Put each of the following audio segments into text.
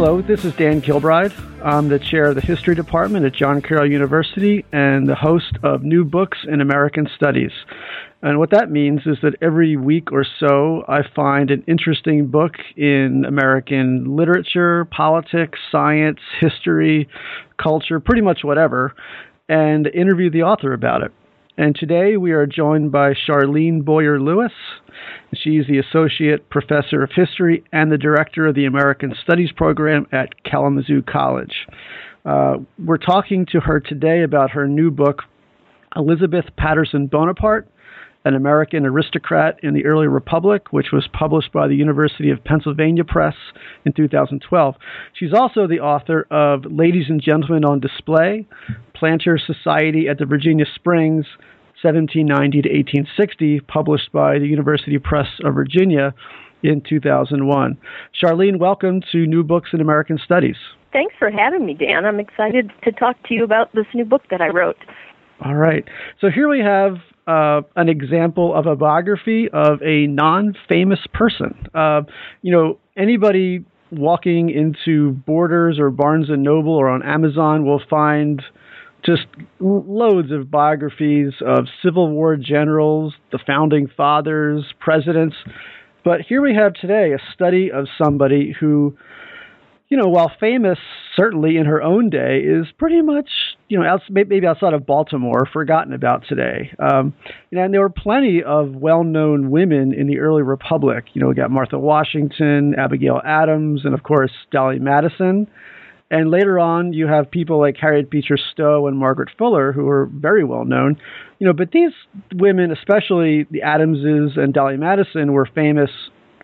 Hello, this is Dan Kilbride. I'm the chair of the history department at John Carroll University and the host of New Books in American Studies. And what that means is that every week or so, I find an interesting book in American literature, politics, science, history, culture, pretty much whatever, and interview the author about it. And today we are joined by Charlene Boyer Lewis. She's the Associate Professor of History and the Director of the American Studies Program at Kalamazoo College. Uh, we're talking to her today about her new book, Elizabeth Patterson Bonaparte An American Aristocrat in the Early Republic, which was published by the University of Pennsylvania Press in 2012. She's also the author of Ladies and Gentlemen on Display, Planter Society at the Virginia Springs, 1790 to 1860, published by the University Press of Virginia in 2001. Charlene, welcome to New Books in American Studies. Thanks for having me, Dan. I'm excited to talk to you about this new book that I wrote. All right. So here we have uh, an example of a biography of a non famous person. Uh, you know, anybody walking into Borders or Barnes and Noble or on Amazon will find just loads of biographies of Civil War generals, the founding fathers, presidents. But here we have today a study of somebody who, you know, while famous certainly in her own day, is pretty much, you know, out, maybe outside of Baltimore, forgotten about today. Um, and there were plenty of well-known women in the early republic. You know, we got Martha Washington, Abigail Adams, and of course Dolley Madison. And later on, you have people like Harriet Beecher Stowe and Margaret Fuller, who are very well known. You know, but these women, especially the Adamses and Dolley Madison, were famous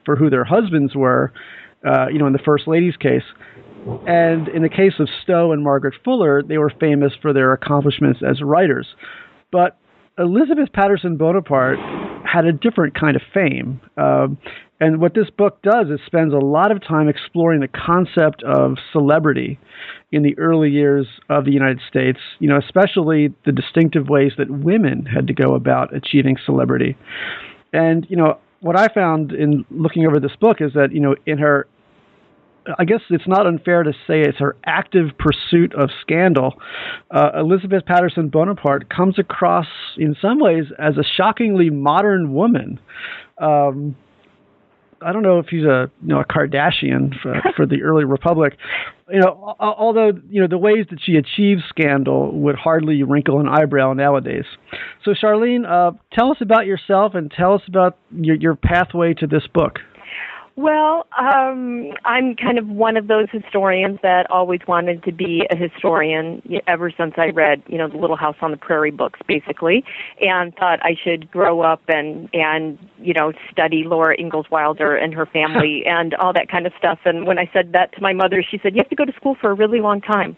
for who their husbands were. Uh, you know, in the First Lady's case. And in the case of Stowe and Margaret Fuller, they were famous for their accomplishments as writers. But Elizabeth Patterson Bonaparte had a different kind of fame. Um, and what this book does is spends a lot of time exploring the concept of celebrity in the early years of the United States, you know, especially the distinctive ways that women had to go about achieving celebrity. And, you know, what I found in looking over this book is that, you know, in her I guess it's not unfair to say it's her active pursuit of scandal. Uh, Elizabeth Patterson Bonaparte comes across, in some ways, as a shockingly modern woman. Um, I don't know if he's a you know a Kardashian for, for the early republic. You know, although you know the ways that she achieves scandal would hardly wrinkle an eyebrow nowadays. So, Charlene, uh, tell us about yourself and tell us about your, your pathway to this book. Well, um, I'm kind of one of those historians that always wanted to be a historian ever since I read, you know, the Little House on the Prairie books, basically, and thought I should grow up and and you know study Laura Ingalls Wilder and her family and all that kind of stuff. And when I said that to my mother, she said, "You have to go to school for a really long time."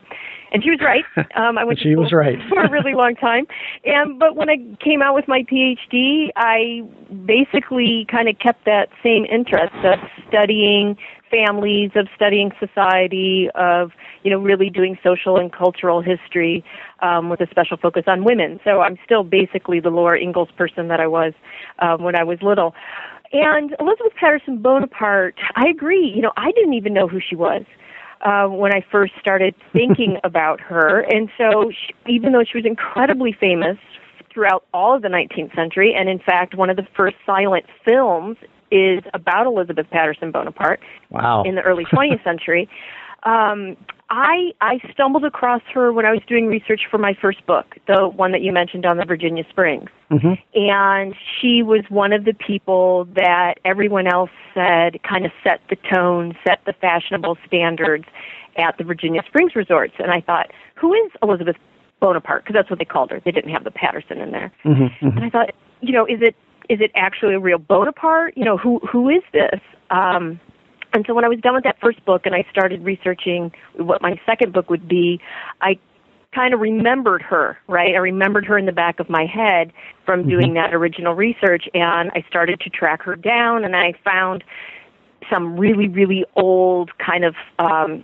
And she was right. Um, I went she was right for a really long time, and but when I came out with my PhD, I basically kind of kept that same interest of studying families, of studying society, of you know really doing social and cultural history um, with a special focus on women. So I'm still basically the Laura Ingalls person that I was um, when I was little. And Elizabeth Patterson Bonaparte, I agree. You know, I didn't even know who she was uh, when I first started thinking about her. And so, she, even though she was incredibly famous throughout all of the 19th century, and in fact, one of the first silent films is about Elizabeth Patterson Bonaparte wow. in the early 20th century. Um, I I stumbled across her when I was doing research for my first book, the one that you mentioned on the Virginia Springs. Mm-hmm. And she was one of the people that everyone else said kind of set the tone, set the fashionable standards at the Virginia Springs resorts. And I thought, who is Elizabeth Bonaparte? Because that's what they called her. They didn't have the Patterson in there. Mm-hmm. Mm-hmm. And I thought, you know, is it is it actually a real Bonaparte? You know, who who is this? Um, And so when I was done with that first book and I started researching what my second book would be, I kind of remembered her, right? I remembered her in the back of my head from mm-hmm. doing that original research, and I started to track her down, and I found some really, really old kind of um,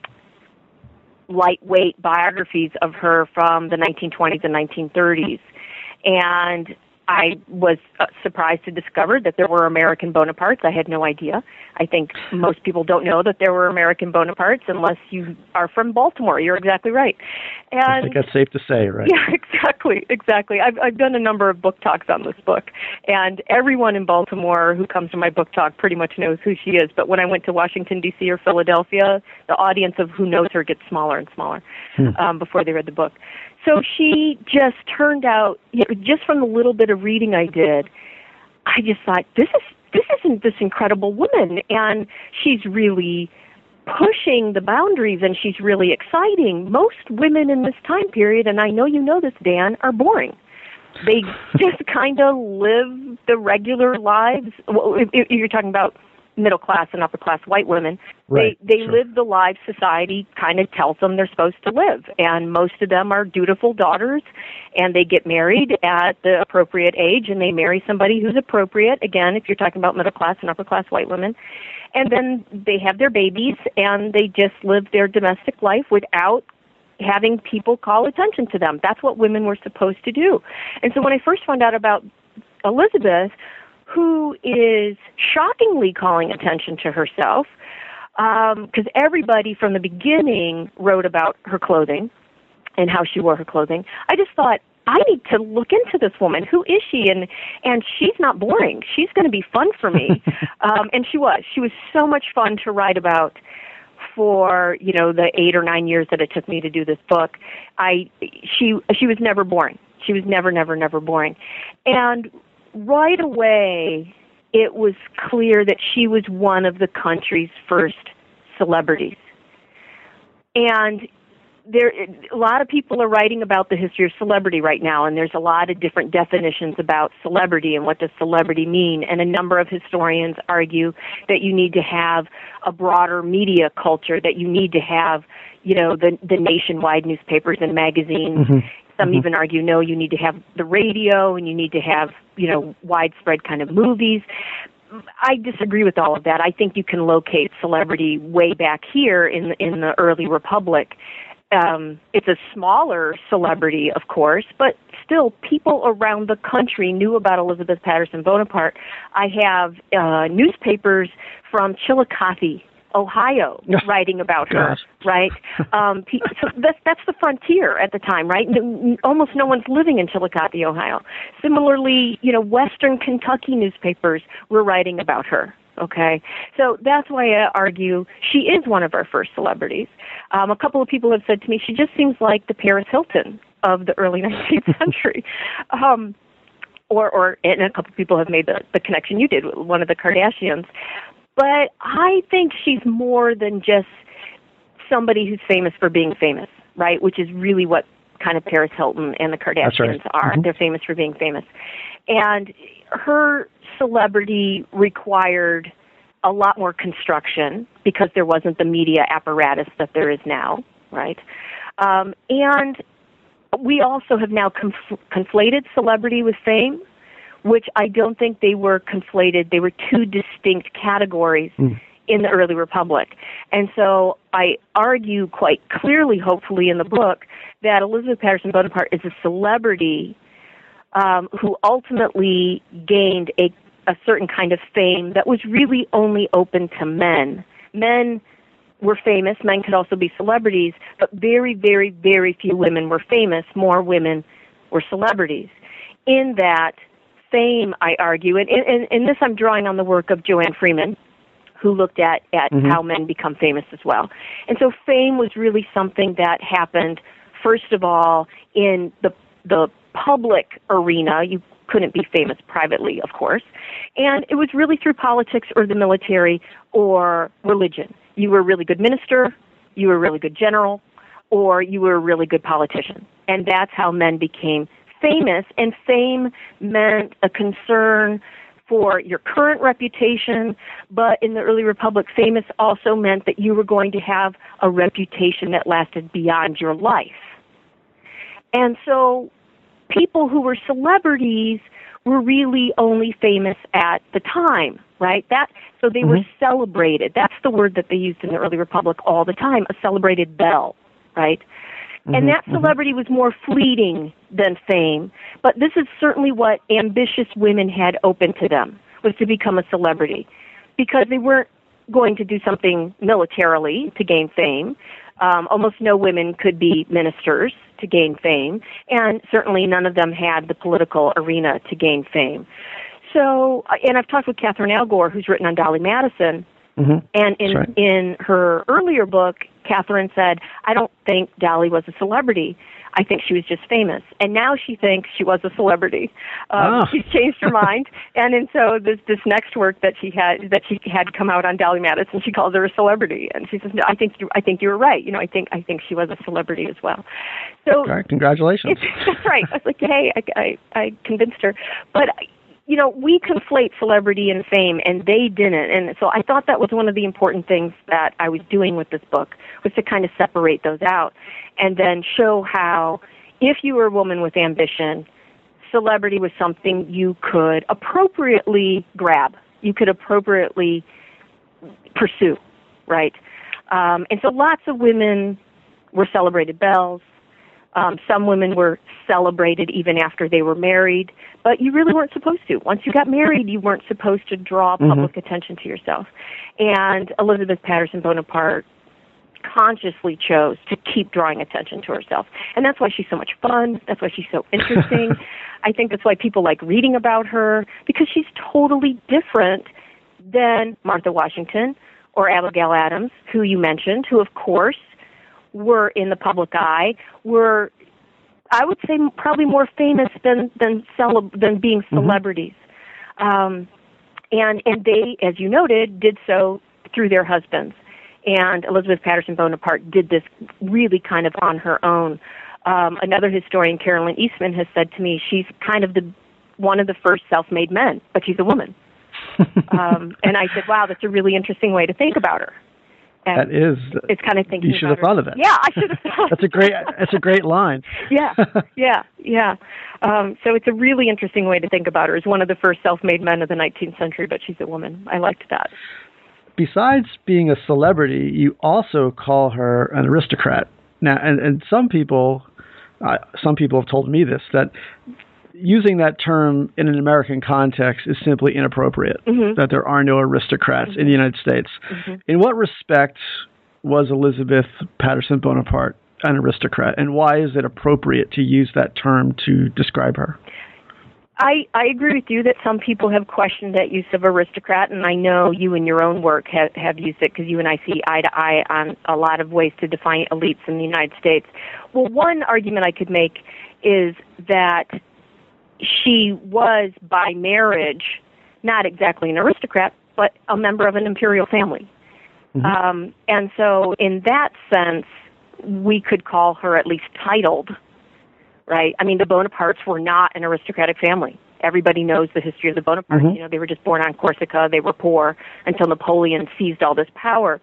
lightweight biographies of her from the 1920s and 1930s. And I was uh, surprised to discover that there were American Bonapartes. I had no idea. I think most people don't know that there were American Bonapartes unless you are from Baltimore. You're exactly right. And I think that's safe to say, right? Yeah, exactly, exactly. I've I've done a number of book talks on this book, and everyone in Baltimore who comes to my book talk pretty much knows who she is. But when I went to Washington D.C. or Philadelphia, the audience of who knows her gets smaller and smaller hmm. um, before they read the book. So she just turned out, you know, just from the little bit of reading I did, I just thought this is this isn't this incredible woman, and she's really pushing the boundaries and she's really exciting. Most women in this time period, and I know you know this, Dan, are boring. They just kind of live the regular lives. Well, you're talking about middle class and upper class white women. Right, they they sure. live the lives society kind of tells them they're supposed to live, and most of them are dutiful daughters, and they get married at the appropriate age, and they marry somebody who's appropriate. Again, if you're talking about middle class and upper class white women, and then they have their babies, and they just live their domestic life without having people call attention to them. That's what women were supposed to do. And so when I first found out about Elizabeth, who is shockingly calling attention to herself because um, everybody from the beginning wrote about her clothing and how she wore her clothing. I just thought I need to look into this woman. Who is she? And and she's not boring. She's going to be fun for me. um, and she was. She was so much fun to write about for you know the eight or nine years that it took me to do this book. I she she was never boring. She was never never never boring. And right away, it was clear that she was one of the country's first celebrities. And there a lot of people are writing about the history of celebrity right now and there's a lot of different definitions about celebrity and what does celebrity mean and a number of historians argue that you need to have a broader media culture that you need to have you know the the nationwide newspapers and magazines mm-hmm. Some mm-hmm. even argue no, you need to have the radio and you need to have, you know, widespread kind of movies. I disagree with all of that. I think you can locate celebrity way back here in in the early republic. Um, it's a smaller celebrity, of course, but still, people around the country knew about Elizabeth Patterson Bonaparte. I have uh, newspapers from Chillicothe, Ohio writing about her, right? Um, so that's that's the frontier at the time, right? Almost no one's living in Chillicothe, Ohio. Similarly, you know, Western Kentucky newspapers were writing about her. Okay, so that's why I argue she is one of our first celebrities. Um, a couple of people have said to me she just seems like the Paris Hilton of the early 19th century. Um, or, or, and a couple of people have made the, the connection you did with one of the Kardashians. But I think she's more than just somebody who's famous for being famous, right? Which is really what kind of Paris Hilton and the Kardashians right. are. Mm-hmm. They're famous for being famous. And her celebrity required a lot more construction because there wasn't the media apparatus that there is now, right? Um, and we also have now conf- conflated celebrity with fame which I don't think they were conflated. They were two distinct categories mm. in the early republic. And so I argue quite clearly, hopefully, in the book, that Elizabeth Patterson Bonaparte is a celebrity um, who ultimately gained a, a certain kind of fame that was really only open to men. Men were famous, men could also be celebrities, but very, very, very few women were famous. More women were celebrities. In that, fame, I argue, and in this I'm drawing on the work of Joanne Freeman, who looked at, at mm-hmm. how men become famous as well. And so fame was really something that happened, first of all, in the, the public arena. You couldn't be famous privately, of course. And it was really through politics or the military or religion. You were a really good minister, you were a really good general, or you were a really good politician. And that's how men became famous, and fame meant a concern for your current reputation, but in the early republic, famous also meant that you were going to have a reputation that lasted beyond your life. And so people who were celebrities were really only famous at the time, right? That so they mm-hmm. were celebrated. That's the word that they used in the early republic all the time, a celebrated belle, right? Mm-hmm. And that mm-hmm. celebrity mm-hmm. was more fleeting than fame. But this is certainly what ambitious women had open to them was to become a celebrity because they weren't going to do something militarily to gain fame. Um, almost no women could be ministers to gain fame, and certainly none of them had the political arena to gain fame. So, and I've talked with Catherine Allgor, who's written on Dolley Madison, mm-hmm. and in right. in her earlier book, Catherine said, "I don't think Dolley was a celebrity. I think she was just famous. And now she thinks she was a celebrity. Um, oh. She's changed her mind. And and so this this next work that she had that she had come out on Dolley Madison, she calls her a celebrity. And she says, no, I think you I think you were right. You know, I think I think she was a celebrity as well. So okay, congratulations. right. I was like, hey, I, I I convinced her. But you know, we conflate celebrity and fame, and they didn't. And so I thought that was one of the important things that I was doing with this book was to kind of separate those out, and then show how, if you were a woman with ambition, celebrity was something you could appropriately grab. You could appropriately pursue, right? Um, and so lots of women were celebrated belles. Um, some women were celebrated even after they were married, but you really weren't supposed to. Once you got married, you weren't supposed to draw mm-hmm. public mm-hmm. attention to yourself. And Elizabeth Patterson Bonaparte consciously chose to keep drawing attention to herself. And that's why she's so much fun. That's why she's so interesting. I think that's why people like reading about her because she's totally different than Martha Washington or Abigail Adams, who you mentioned, who of course were in the public eye were I would say probably more famous than than celeb than being mm-hmm. celebrities. Mm-hmm. Um, and and they, as you noted, did so through their husbands. And Elizabeth Patterson Bonaparte did this really kind of on her own. Um, another historian, Carolyn Eastman, has said to me she's kind of the one of the first self-made men, but she's a woman. um, and I said, "Wow, that's a really interesting way to think about her." That is. It's kind of thinking. You should have thought of it. Yeah, I should have thought. that's a great. That's a great line. yeah, yeah, yeah. Um, so it's a really interesting way to think about her. As one of the first self-made men of the 19th century, but she's a woman. I liked that. Besides being a celebrity, you also call her an aristocrat. Now, and and some people, uh, some people have told me this that using that term in an American context is simply inappropriate. Mm-hmm. That there are no aristocrats mm-hmm. in the United States. Mm-hmm. In what respect was Elizabeth Patterson Bonaparte an aristocrat, and why is it appropriate to use that term to describe her? I, I agree with you that some people have questioned that use of aristocrat, and I know you in your own work have, have used it because you and I see eye to eye on a lot of ways to define elites in the United States. Well, one argument I could make is that she was by marriage not exactly an aristocrat, but a member of an imperial family. Mm-hmm. Um, and so, in that sense, we could call her at least titled, right? I mean, the Bonapartes were not an aristocratic family. Everybody knows the history of the Bonapartes. Mm-hmm. You know, they were just born on Corsica. They were poor until Napoleon seized all this power.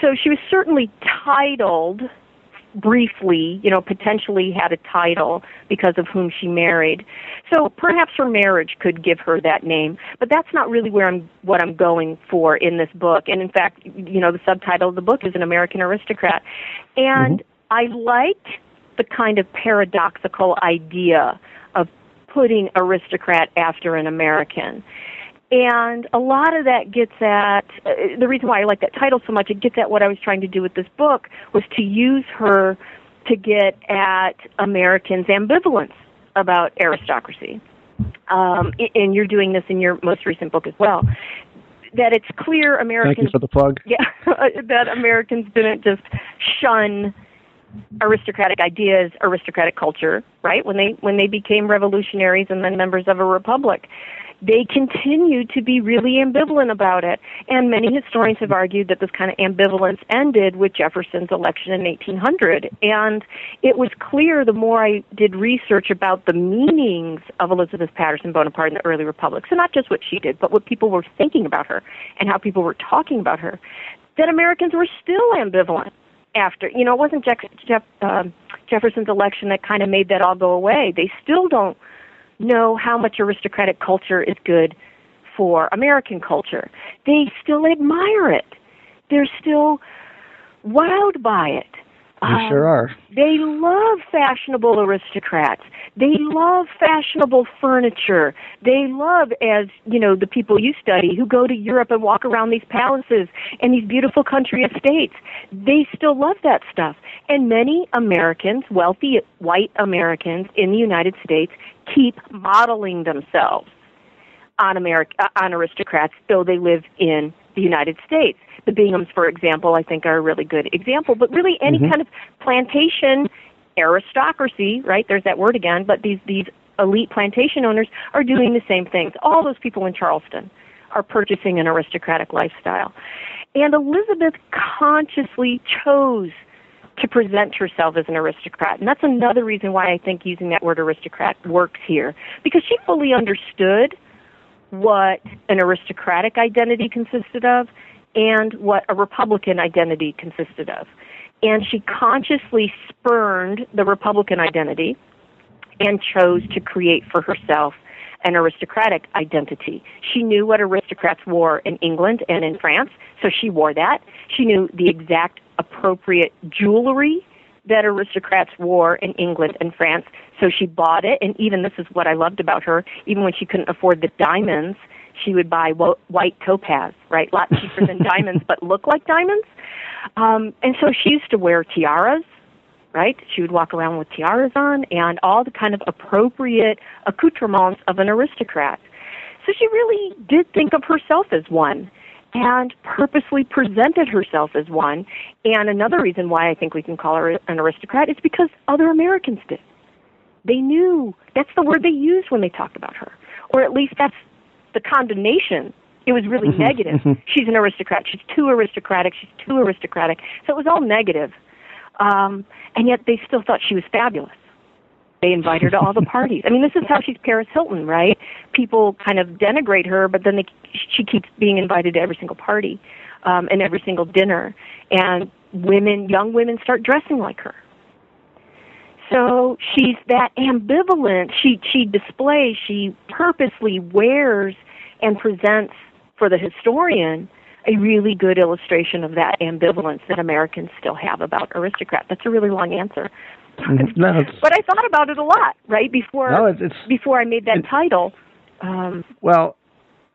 So she was certainly titled briefly, you know, potentially had a title because of whom she married. So perhaps her marriage could give her that name, but that's not really where I'm what I'm going for in this book. And in fact, you know, the subtitle of the book is An American Aristocrat. And mm-hmm. I like the kind of paradoxical idea of putting aristocrat after an American. And a lot of that gets at uh, the reason why I like that title so much. It gets at what I was trying to do with this book was to use her to get at Americans' ambivalence about aristocracy. Um, and you're doing this in your most recent book as well. That it's clear Americans. Thank you for the plug. Yeah, that Americans didn't just shun aristocratic ideas, aristocratic culture, right? When they when they became revolutionaries and then members of a republic they continue to be really ambivalent about it. And many historians have argued that this kind of ambivalence ended with Jefferson's election in 1800. And it was clear the more I did research about the meanings of Elizabeth Patterson Bonaparte in the early republic, so not just what she did, but what people were thinking about her and how people were talking about her, that Americans were still ambivalent after. You know, it wasn't Jeff, Jeff, um, Jefferson's election that kind of made that all go away. They still don't know how much aristocratic culture is good for American culture. They still admire it. They're still wowed by it. They um, sure are. They love fashionable aristocrats. They love fashionable furniture. They love, as you know, the people you study who go to Europe and walk around these palaces and these beautiful country estates. They still love that stuff. And many Americans, wealthy white Americans in the United States, keep modeling themselves on America, uh, on aristocrats, though they live in the United States. The Binghams, for example, I think are a really good example. But really, any mm-hmm. kind of plantation aristocracy, right? There's that word again. But these these elite plantation owners are doing the same things. All those people in Charleston are purchasing an aristocratic lifestyle. And Elizabeth consciously chose to present herself as an aristocrat. And that's another reason why I think using that word aristocrat works here. Because she fully understood what an aristocratic identity consisted of and what a Republican identity consisted of. And she consciously spurned the Republican identity and chose to create for herself an aristocratic identity. She knew what aristocrats wore in England and in France, so she wore that. She knew the exact appropriate jewelry that aristocrats wore in England and France, so she bought it. And even this is what I loved about her, even when she couldn't afford the diamonds, she would buy white topaz, right? A lot cheaper than diamonds, but look like diamonds. Um, and so she used to wear tiaras, right? She would walk around with tiaras on and all the kind of appropriate accoutrements of an aristocrat. So she really did think of herself as one and purposely presented herself as one. And another reason why I think we can call her an aristocrat is because other Americans did. They knew that's the word they used when they talked about her, or at least that's the condemnation. It was really mm-hmm. negative. Mm-hmm. She's an aristocrat. She's too aristocratic. She's too aristocratic. So it was all negative. Um, and yet they still thought she was fabulous. They invite her to all the parties. I mean, this is how she's Paris Hilton, right? People kind of denigrate her, but then they, she keeps being invited to every single party um, and every single dinner. And women, young women, start dressing like her. So she's that ambivalent. She she displays. She purposely wears and presents for the historian a really good illustration of that ambivalence that Americans still have about aristocrats. That's a really long answer. Mm-hmm. No, but I thought about it a lot, right before no, it's, it's, before I made that title. Um, well,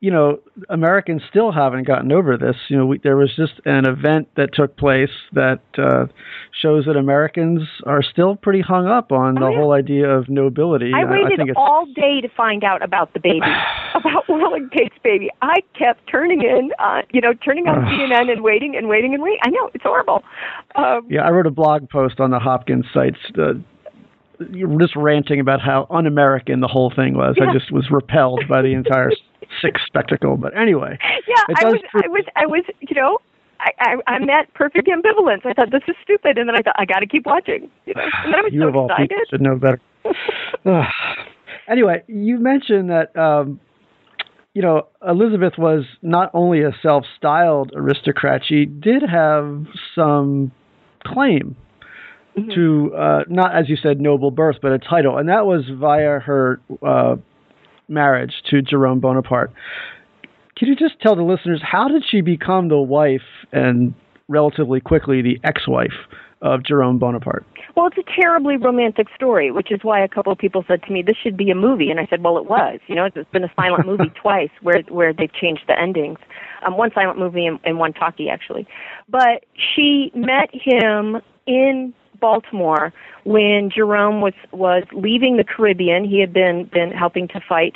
you know, Americans still haven't gotten over this. You know, we, there was just an event that took place that uh, shows that Americans are still pretty hung up on the oh, yeah. whole idea of nobility. I waited I all day to find out about the baby, about Will and Kate's baby. I kept turning in, uh, you know, turning on CNN and waiting and waiting and waiting. I know it's horrible. Um, yeah, I wrote a blog post on the Hopkins sites. Uh, just ranting about how un-American the whole thing was. Yeah. I just was repelled by the entire sick spectacle. But anyway, yeah, I was, I was, I was, you know, I, I, I'm that perfect ambivalence. I thought this is stupid, and then I thought I got to keep watching. You know, and then I was you so of all excited. people should know better. anyway, you mentioned that. Um, you know, Elizabeth was not only a self-styled aristocrat; she did have some claim mm-hmm. to uh, not, as you said, noble birth, but a title, and that was via her uh, marriage to Jerome Bonaparte. Can you just tell the listeners how did she become the wife and relatively quickly the ex-wife of Jerome Bonaparte? Well, it's a terribly romantic story, which is why a couple of people said to me, "This should be a movie," and I said, "Well, it was. You know, it's been a silent movie twice where where they've changed the endings. Um, one silent movie and, and one talkie, actually. But she met him in Baltimore when Jerome was was leaving the Caribbean. He had been been helping to fight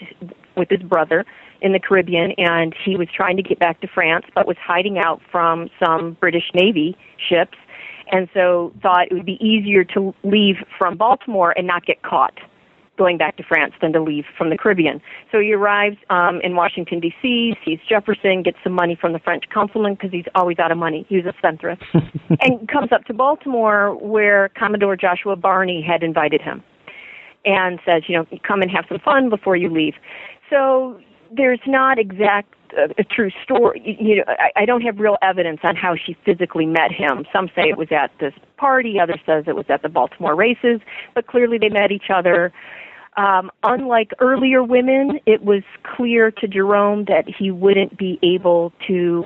with his brother in the Caribbean, and he was trying to get back to France, but was hiding out from some British Navy ships, and so thought it would be easier to leave from Baltimore and not get caught going back to France than to leave from the Caribbean. So he arrives um, in Washington, D.C., sees Jefferson, gets some money from the French consulate because he's always out of money. He was a spendthrift. and comes up to Baltimore where Commodore Joshua Barney had invited him and says, you know, come and have some fun before you leave. So there's not exact uh, a true story. You know, I, I don't have real evidence on how she physically met him. Some say it was at this party, others says it was at the Baltimore races, but clearly they met each other. Um, unlike earlier women, it was clear to Jerome that he wouldn't be able to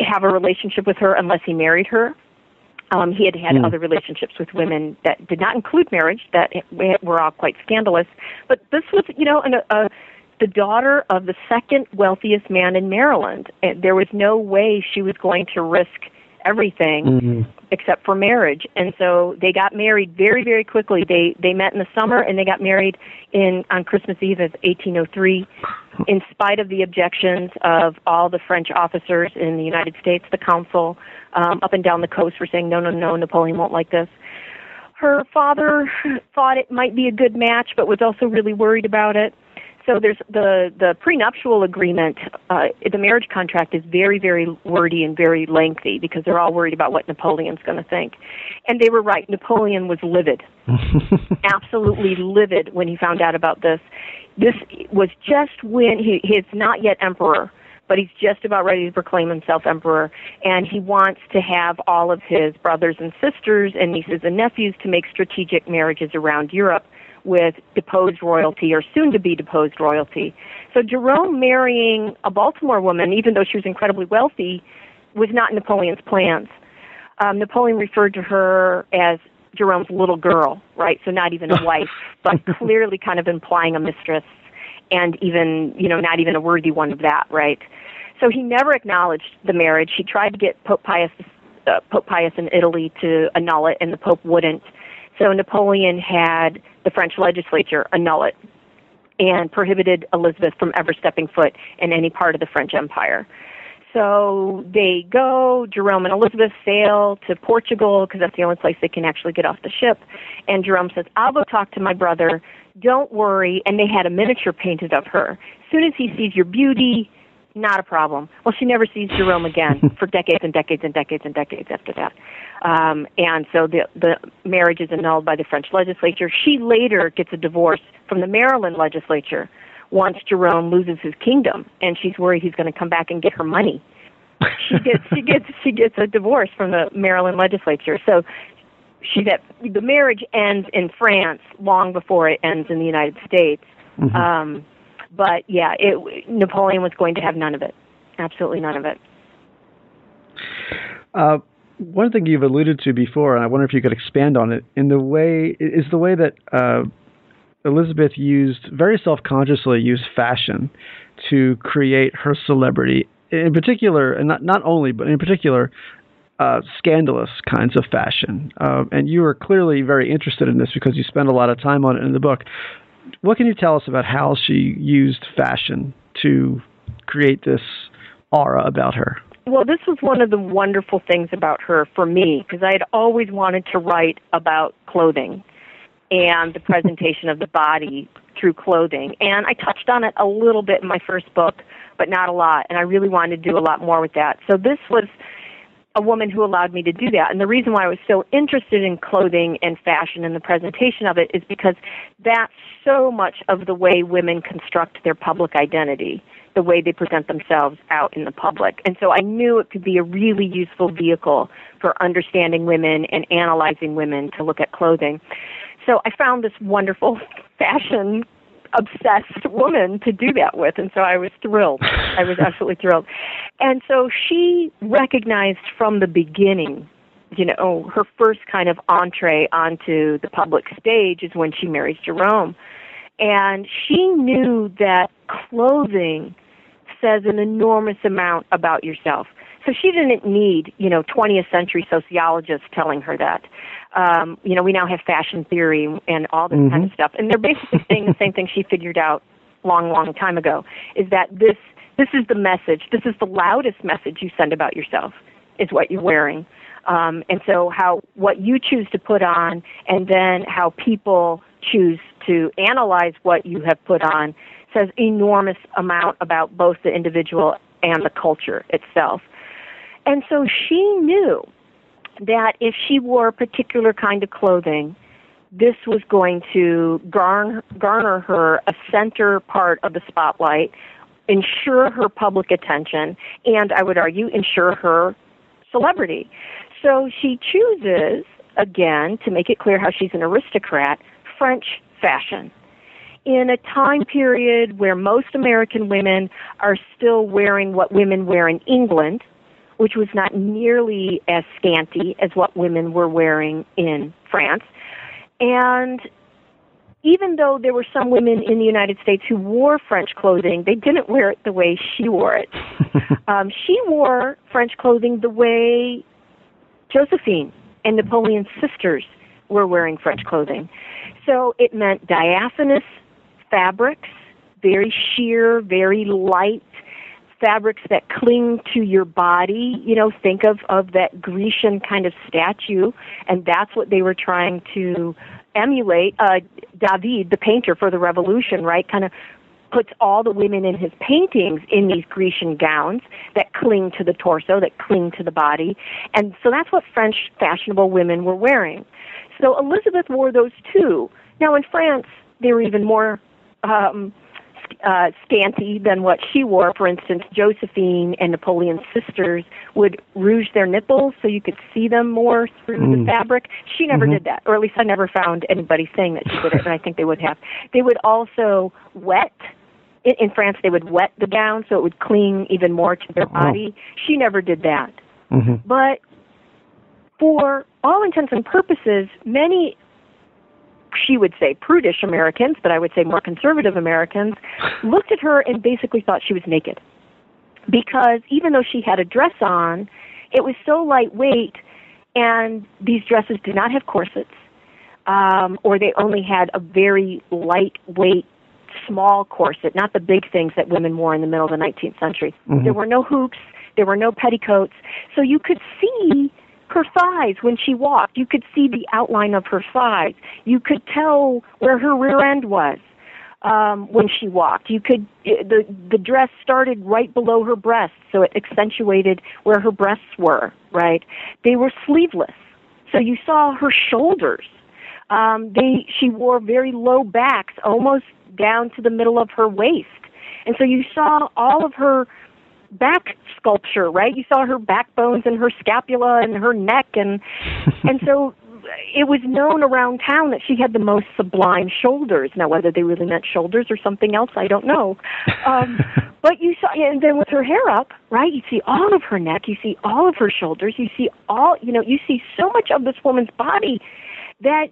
have a relationship with her unless he married her. Um, he had had mm. other relationships with women that did not include marriage that were all quite scandalous. But this was, you know, an, a, the daughter of the second wealthiest man in Maryland. And there was no way she was going to risk everything mm-hmm. except for marriage. And so they got married very, very quickly. They they met in the summer and they got married in on Christmas Eve of 1803, in spite of the objections of all the French officers in the United States, the council um, up and down the coast were saying, no, no, no, Napoleon won't like this. Her father thought it might be a good match, but was also really worried about it so there's the the prenuptial agreement. Uh, the marriage contract is very very wordy and very lengthy because they're all worried about what Napoleon's going to think, and they were right. Napoleon was livid, absolutely livid when he found out about this. This was just when he he's not yet emperor, but he's just about ready to proclaim himself emperor, and he wants to have all of his brothers and sisters and nieces and nephews to make strategic marriages around Europe with deposed royalty or soon to be deposed royalty. So Jerome marrying a Baltimore woman, even though she was incredibly wealthy, was not Napoleon's plans. Um, Napoleon referred to her as Jerome's little girl, right? So not even a wife, but clearly kind of implying a mistress and even, you know, not even a worthy one of that, right? So he never acknowledged the marriage. He tried to get Pope Pius, uh, Pope Pius in Italy to annul it, and the Pope wouldn't. So Napoleon had the French legislature annul it and prohibited Elizabeth from ever stepping foot in any part of the French Empire. So they go, Jerome and Elizabeth sail to Portugal because that's the only place they can actually get off the ship. And Jerome says, I'll go talk to my brother. Don't worry. And they had a miniature painted of her. As soon as he sees your beauty, not a problem. Well, she never sees Jerome again for decades and decades and decades and decades after that. Um, and so the the marriage is annulled by the French legislature. She later gets a divorce from the Maryland legislature once Jerome loses his kingdom, and she's worried he's going to come back and get her money. She gets she gets she gets a divorce from the Maryland legislature. So she that the marriage ends in France long before it ends in the United States. Mm-hmm. Um, but yeah, it, Napoleon was going to have none of it. Absolutely none of it. Uh, one thing you've alluded to before, and I wonder if you could expand on it, in the way is the way that uh, Elizabeth used very self-consciously used fashion to create her celebrity. In particular, and not not only, but in particular, uh, scandalous kinds of fashion. Uh, and you are clearly very interested in this because you spend a lot of time on it in the book what can you tell us about how she used fashion to create this aura about her? Well, this was one of the wonderful things about her for me because I had always wanted to write about clothing and the presentation of the body through clothing. And I touched on it a little bit in my first book, but not a lot. And I really wanted to do a lot more with that. So this was a woman who allowed me to do that. And the reason why I was so interested in clothing and fashion and the presentation of it is because that's so much of the way women construct their public identity, the way they present themselves out in the public. And so I knew it could be a really useful vehicle for understanding women and analyzing women to look at clothing. So I found this wonderful fashion obsessed woman to do that with. And so I was thrilled. I was absolutely thrilled. And so she recognized from the beginning, you know, her first kind of entree onto the public stage is when she marries Jerome. And she knew that clothing says an enormous amount about yourself. So she didn't need, you know, 20th century sociologists telling her that. Um, you know, we now have fashion theory and all this mm-hmm. kind of stuff, and they're basically saying the same thing she figured out long, long time ago. Is that this this is the message? This is the loudest message you send about yourself. Is what you're wearing. Um, and so how what you choose to put on and then how people choose to analyze what you have put on says enormous amount about both the individual and the culture itself. And so she knew that if she wore a particular kind of clothing, this was going to garner, garner her a center part of the spotlight, ensure her public attention, and I would argue, ensure her celebrity. So she chooses, again, to make it clear how she's an aristocrat, French fashion. In a time period where most American women are still wearing what women wear in England, which was not nearly as scanty as what women were wearing in France. And even though there were some women in the United States who wore French clothing, they didn't wear it the way she wore it. um, she wore French clothing the way Josephine and Napoleon's sisters were wearing French clothing. So it meant diaphanous fabrics, very sheer, very light fabrics that cling to your body. You know, think of, of that Grecian kind of statue, and that's what they were trying to emulate. Uh, David, the painter for the Revolution, right, kind of puts all the women in his paintings in these Grecian gowns that cling to the torso, that cling to the body. And so that's what French fashionable women were wearing. So Elizabeth wore those too. Now in France, they were even more um, uh, scanty than what she wore. For instance, Josephine and Napoleon's sisters would rouge their nipples so you could see them more through mm. the fabric. She never mm-hmm. did that, or at least I never found anybody saying that she did it, and I think they would have. They would also wet. In, France, they would wet the gown so it would cling even more to their body. Oh. She never did that. Mm-hmm. But for all intents and purposes, many she would say prudish Americans, but I would say more conservative Americans, looked at her and basically thought she was naked. Because even though she had a dress on, it was so lightweight, and these dresses did not have corsets, um, or they only had a very lightweight, small corset, not the big things that women wore in the middle of the 19th century. Mm-hmm. There were no hoops, there were no petticoats, so you could see her thighs when she walked. You could see the outline of her thighs. You could tell where her rear end was um, when she walked. You could the the dress started right below her breasts, so it accentuated where her breasts were. Right, they were sleeveless, so you saw her shoulders. Um, they she wore very low backs, almost down to the middle of her waist, and so you saw all of her back sculpture, right? You saw her backbones and her scapula and her neck and and so it was known around town that she had the most sublime shoulders. Now, whether they really meant shoulders or something else, I don't know. Um, but you saw, and then with her hair up, right? You see all of her neck, you see all of her shoulders, you see all, you know, you see so much of this woman's body that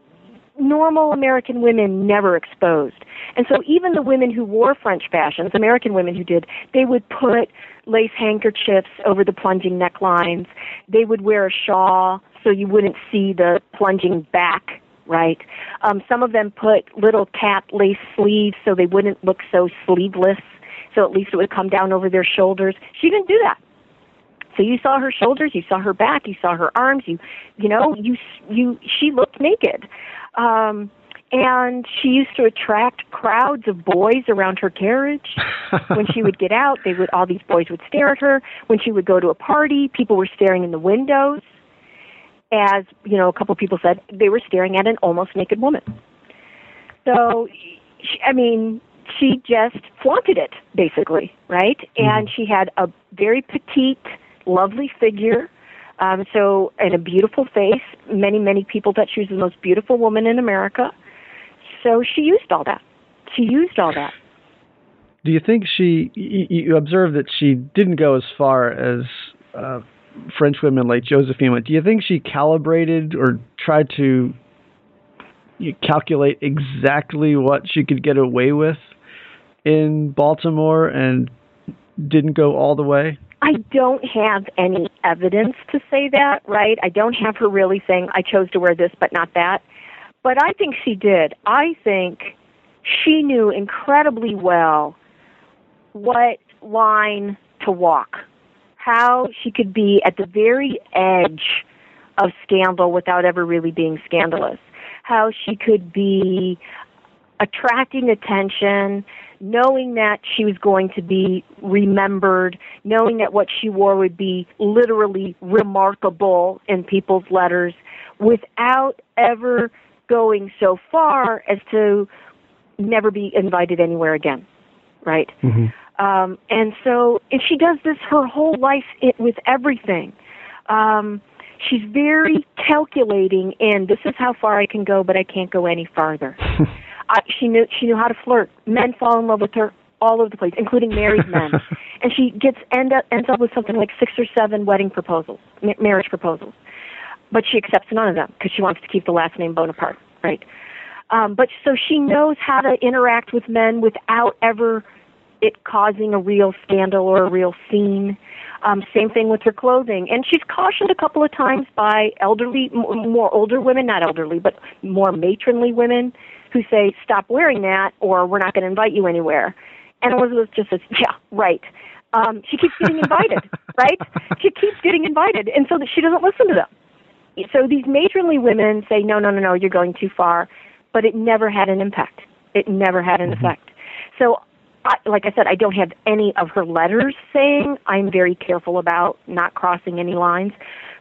normal American women never exposed. And so even the women who wore French fashions, American women who did, they would put lace handkerchiefs over the plunging necklines. They would wear a shawl so you wouldn't see the plunging back, right? Um, some of them put little cap lace sleeves so they wouldn't look so sleeveless, so at least it would come down over their shoulders. She didn't do that. So you saw her shoulders, you saw her back, you saw her arms, you, you know, you, you, she looked naked. Um, and she used to attract crowds of boys around her carriage. when she would get out, they would all these boys would stare at her. When she would go to a party, people were staring in the windows. As you know, a couple of people said they were staring at an almost naked woman. So, she, I mean, she just flaunted it basically, right? Mm-hmm. And she had a very petite, lovely figure. Um, so, and a beautiful face. Many, many people thought she was the most beautiful woman in America so she used all that. She used all that. Do you think she? You observe that she didn't go as far as uh, French women like Josephine went. Do you think she calibrated or tried to calculate exactly what she could get away with in Baltimore and didn't go all the way? I don't have any evidence to say that, right? I don't have her really saying, I chose to wear this but not that. But I think she did. I think she knew incredibly well what line to walk, how she could be at the very edge of scandal without ever really being scandalous, how she could be attracting attention, knowing that she was going to be remembered, knowing that what she wore would be literally remarkable in people's letters, without ever going so far as to never be invited anywhere again, right? Mm-hmm. Um, and so, and she does this her whole life it, with everything. Um, she's very calculating and this is how far I can go, but I can't go any farther. I, she knew she knew how to flirt. Men fall in love with her all over the place, including married men. and she gets end up ends up with something like six or seven wedding proposals, ma- marriage proposals. But she accepts none of them because she wants to keep the last name Bonaparte, right? Um, but so she knows how to interact with men without ever it causing a real scandal or a real scene. Um, same thing with her clothing. And she's cautioned a couple of times by elderly, more older women, not elderly, but more matronly women who say, stop wearing that or we're not going to invite you anywhere. And Elizabeth just says, yeah, right. Um, she keeps getting invited, right? She keeps getting invited. And so that she doesn't listen to them. So these matronly women say, no, no, no, no, you're going too far. But it never had an impact. It never had an mm-hmm. effect. So I, like I said, I don't have any of her letters saying I'm very careful about not crossing any lines.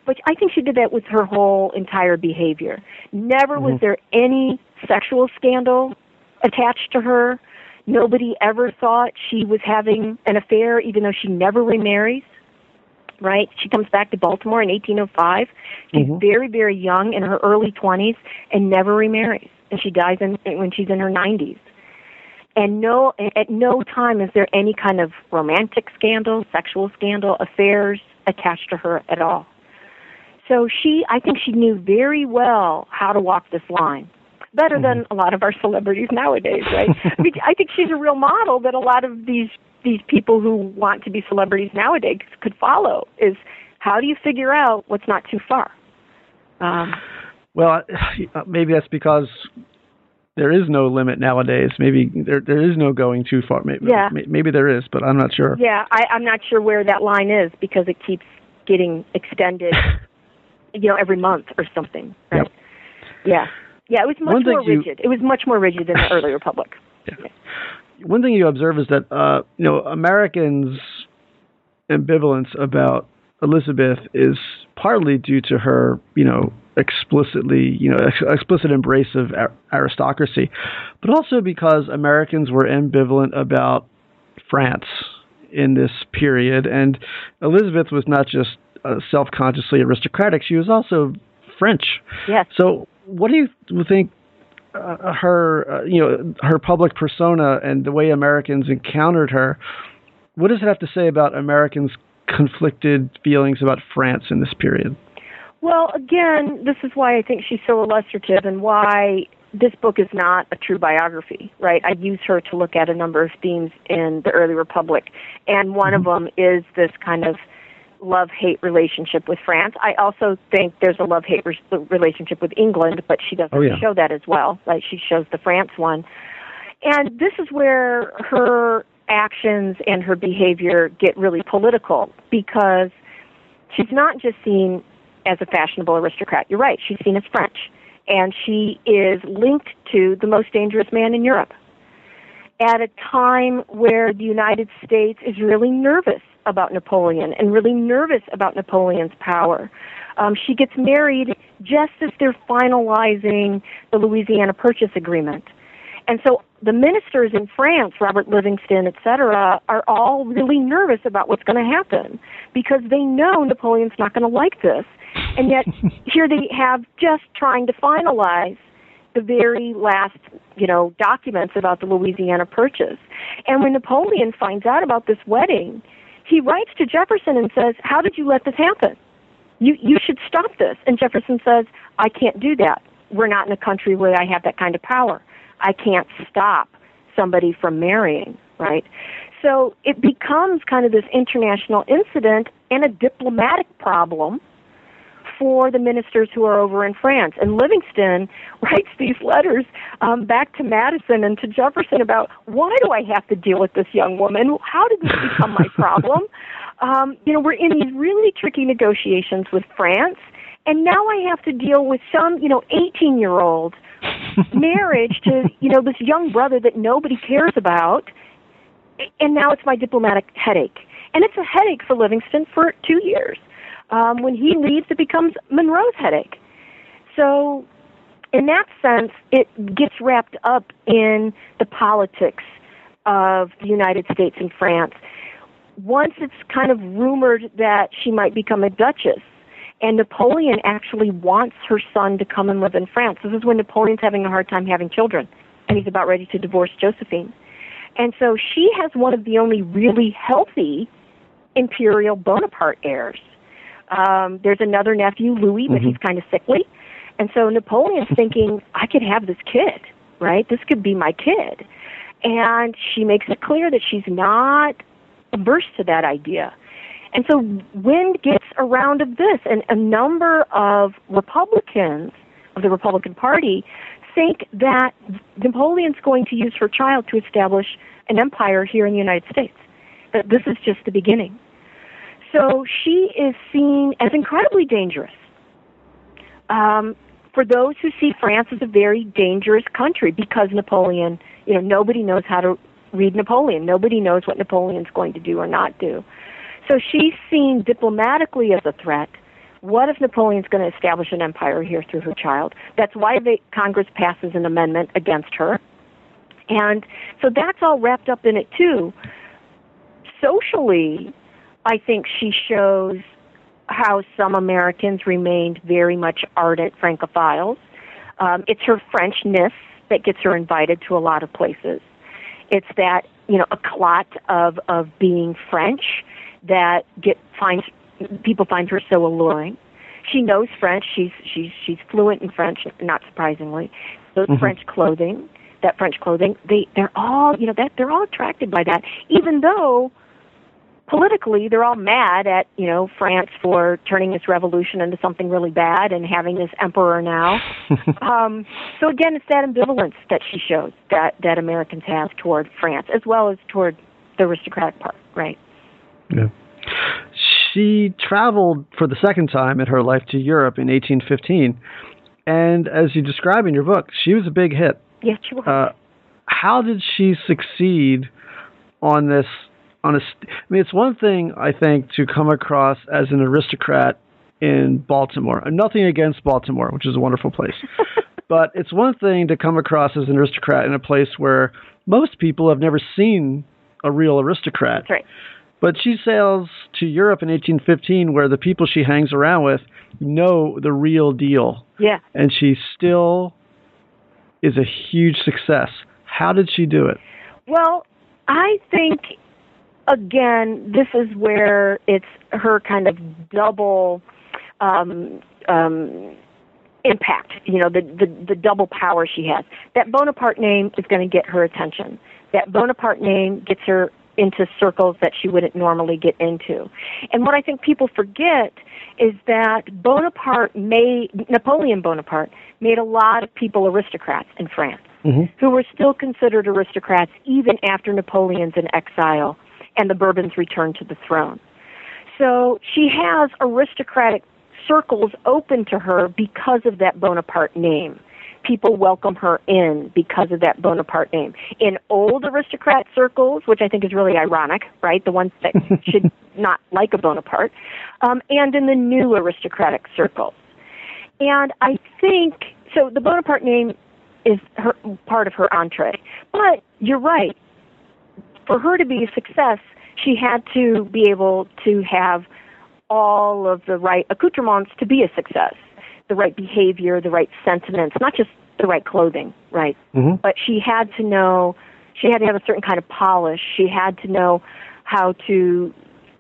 But I think she did that with her whole entire behavior. Never mm-hmm. was there any sexual scandal attached to her. Nobody ever thought she was having an affair, even though she never remarries. Right? She comes back to Baltimore in 1805. She's mm-hmm. very, very young, in her early 20s, and never remarries. And she dies in, when she's in her 90s and no at no time is there any kind of romantic scandal, sexual scandal, affairs attached to her at all. So she I think she knew very well how to walk this line. Better mm-hmm. than a lot of our celebrities nowadays, right? I mean I think she's a real model that a lot of these these people who want to be celebrities nowadays could follow is how do you figure out what's not too far? Um, well, maybe that's because there is no limit nowadays. Maybe there there is no going too far. Maybe, yeah. maybe there is, but I'm not sure. Yeah, I, I'm not sure where that line is because it keeps getting extended, you know, every month or something. Right? Yep. Yeah. Yeah, it was much more rigid. You, it was much more rigid than the early republic. Yeah. yeah. One thing you observe is that uh, you know Americans' ambivalence about Elizabeth is partly due to her, you know, explicitly, you know, ex- explicit embrace of a- aristocracy, but also because Americans were ambivalent about France in this period, and Elizabeth was not just uh, self-consciously aristocratic; she was also French. Yes. So, what do you think? Uh, her, uh, you know, her public persona and the way Americans encountered her. What does it have to say about Americans' conflicted feelings about France in this period? Well, again, this is why I think she's so illustrative and why this book is not a true biography, right? I use her to look at a number of themes in the early republic, and one mm-hmm. of them is this kind of love-hate relationship with France. I also think there's a love-hate re- relationship with England, but she doesn't oh, yeah. show that as well. Right? She shows the France one, and this is where her actions and her behavior get really political because she's not just seen as a fashionable aristocrat. You're right, she's seen as French. And she is linked to the most dangerous man in Europe at a time where the United States is really nervous about Napoleon and really nervous about Napoleon's power. Um, she gets married just as they're finalizing the Louisiana Purchase Agreement. And so the ministers in France, Robert Livingston, etc., are all really nervous about what's going to happen because they know Napoleon's not going to like this. And yet, here they have just trying to finalize the very last, you know, documents about the Louisiana Purchase. And when Napoleon finds out about this wedding, he writes to Jefferson and says, "How did you let this happen? You you should stop this." And Jefferson says, "I can't do that. We're not in a country where I have that kind of power. I can't stop somebody from marrying." Right? So it becomes kind of this international incident and a diplomatic problem for the ministers who are over in France. And Livingston writes these letters um, back to Madison and to Jefferson about why do I have to deal with this young woman? How did this become my problem? Um, you know, we're in these really tricky negotiations with France, and now I have to deal with some, you know, 18 year old marriage to you know this young brother that nobody cares about, and now it's my diplomatic headache, and it's a headache for Livingston for two years. Um, when he leaves, it becomes Monroe's headache. So, in that sense, it gets wrapped up in the politics of the United States and France. Once it's kind of rumored that she might become a duchess, and Napoleon actually wants her son to come and live in France. This is when Napoleon's having a hard time having children, and he's about ready to divorce Josephine. And so she has one of the only really healthy imperial Bonaparte heirs. Um, there's another nephew, Louis, but mm-hmm. he's kind of sickly. And so Napoleon's thinking, I could have this kid, right? This could be my kid. And she makes it clear that she's not averse to that idea. And so wind gets around of this, and a number of Republicans of the Republican Party think that Napoleon's going to use her child to establish an empire here in the United States. That this is just the beginning. So she is seen as incredibly dangerous. Um, for those who see France as a very dangerous country because Napoleon, you know, nobody knows how to read Napoleon. Nobody knows what Napoleon's going to do or not do. So she's seen diplomatically as a threat. What if Napoleon's going to establish an empire here through her child? That's why Congress passes an amendment against her. And so that's all wrapped up in it too. Socially, I think she shows how some Americans remained very much ardent Francophiles. Um, it's her Frenchness that gets her invited to a lot of places. It's that you know a clot of of being French that get finds people find her so alluring. She knows French. She's she's she's fluent in French, not surprisingly. Those mm-hmm. French clothing, that French clothing, they they're all you know that they're all attracted by that, even though politically they're all mad at you know France for turning this revolution into something really bad and having this emperor now. um, so again, it's that ambivalence that she shows that that Americans have toward France as well as toward the aristocratic part, right? Yeah. She traveled for the second time in her life to Europe in 1815, and as you describe in your book, she was a big hit. Yes, she was. Uh, how did she succeed on this? On a, I mean, it's one thing I think to come across as an aristocrat in Baltimore. Nothing against Baltimore, which is a wonderful place. but it's one thing to come across as an aristocrat in a place where most people have never seen a real aristocrat. That's right. But she sails to Europe in 1815, where the people she hangs around with know the real deal. Yeah. And she still is a huge success. How did she do it? Well, I think, again, this is where it's her kind of double um, um, impact, you know, the, the, the double power she has. That Bonaparte name is going to get her attention. That Bonaparte name gets her into circles that she wouldn't normally get into. And what I think people forget is that Bonaparte made, Napoleon Bonaparte made a lot of people aristocrats in France mm-hmm. who were still considered aristocrats even after Napoleon's in exile and the Bourbons returned to the throne. So she has aristocratic circles open to her because of that Bonaparte name people welcome her in because of that Bonaparte name. In old aristocrat circles, which I think is really ironic, right? The ones that should not like a Bonaparte, um, and in the new aristocratic circles. And I think so. The Bonaparte name is her, part of her entree, but you're right. For her to be a success, she had to be able to have all of the right accoutrements to be a success the right behavior, the right sentiments, not just the right clothing, right? Mm-hmm. But she had to know, she had to have a certain kind of polish. She had to know how to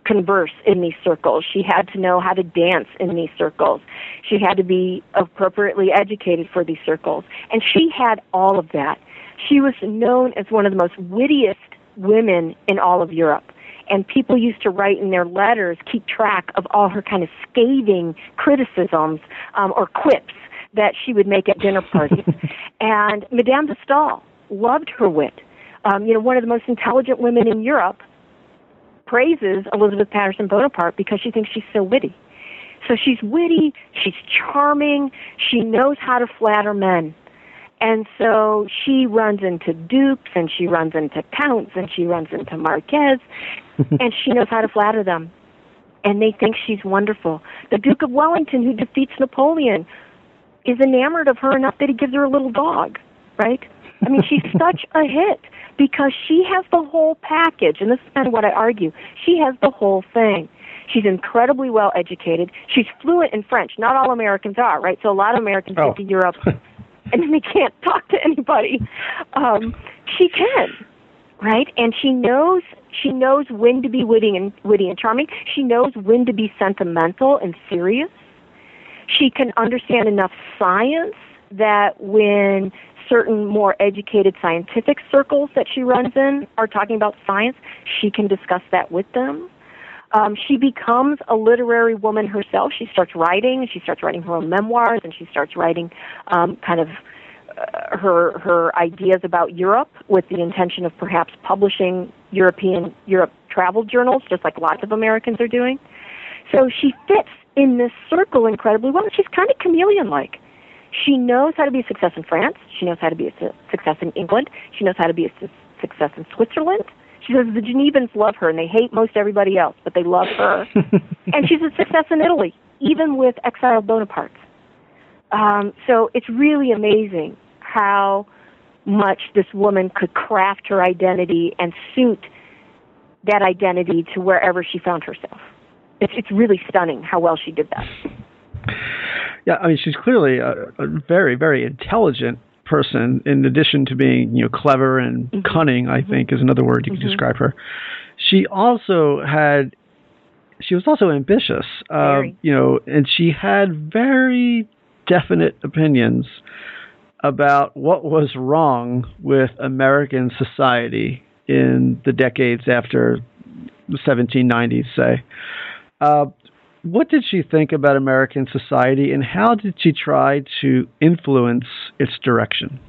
converse in these circles. She had to know how to dance in these circles. She had to be appropriately educated for these circles. And she had all of that. She was known as one of the most wittiest women in all of Europe and people used to write in their letters, keep track of all her kind of scathing criticisms um, or quips that she would make at dinner parties. and Madame de Stael loved her wit. Um, you know, one of the most intelligent women in Europe praises Elizabeth Patterson Bonaparte because she thinks she's so witty. So she's witty, she's charming, she knows how to flatter men. And so she runs into dupes and she runs into counts and she runs into Marquez and she knows how to flatter them. And they think she's wonderful. The Duke of Wellington, who defeats Napoleon, is enamored of her enough that he gives her a little dog, right? I mean, she's such a hit because she has the whole package. And this is kind of what I argue. She has the whole thing. She's incredibly well educated. She's fluent in French. Not all Americans are, right? So a lot of Americans oh. get to Europe and then they can't talk to anybody. Um, she can, right? And she knows she knows when to be witty and witty and charming. She knows when to be sentimental and serious. She can understand enough science that when certain more educated scientific circles that she runs in are talking about science, she can discuss that with them. Um, she becomes a literary woman herself. She starts writing. She starts writing her own memoirs, and she starts writing um, kind of uh, her her ideas about Europe with the intention of perhaps publishing European Europe travel journals, just like lots of Americans are doing. So she fits in this circle incredibly well. She's kind of chameleon-like. She knows how to be a success in France. She knows how to be a success in England. She knows how to be a success in Switzerland. She says the Genevans love her and they hate most everybody else, but they love her. and she's a success in Italy, even with exiled Bonapartes. Um, so it's really amazing how much this woman could craft her identity and suit that identity to wherever she found herself. It's, it's really stunning how well she did that. Yeah, I mean, she's clearly a, a very, very intelligent person. In addition to being, you know, clever and mm-hmm. cunning, I mm-hmm. think is another word you could mm-hmm. describe her. She also had, she was also ambitious, uh, you know, and she had very definite opinions about what was wrong with American society in the decades after the 1790s, say. Uh, what did she think about American society, and how did she try to influence its direction?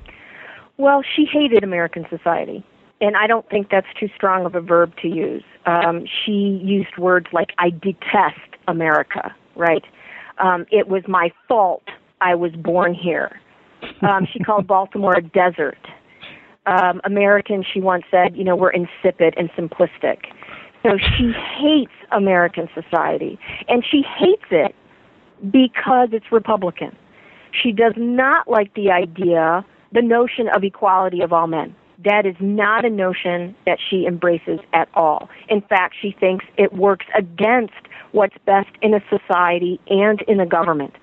Well, she hated American society, and I don't think that's too strong of a verb to use. Um, she used words like, I detest America, right? Um, it was my fault I was born here. Um, she called Baltimore a desert. Um, Americans, she once said, you know, we're insipid and simplistic. So she hates American society, and she hates it because it's Republican. She does not like the idea, the notion of equality of all men. That is not a notion that she embraces at all. In fact, she thinks it works against what's best in a society and in a government.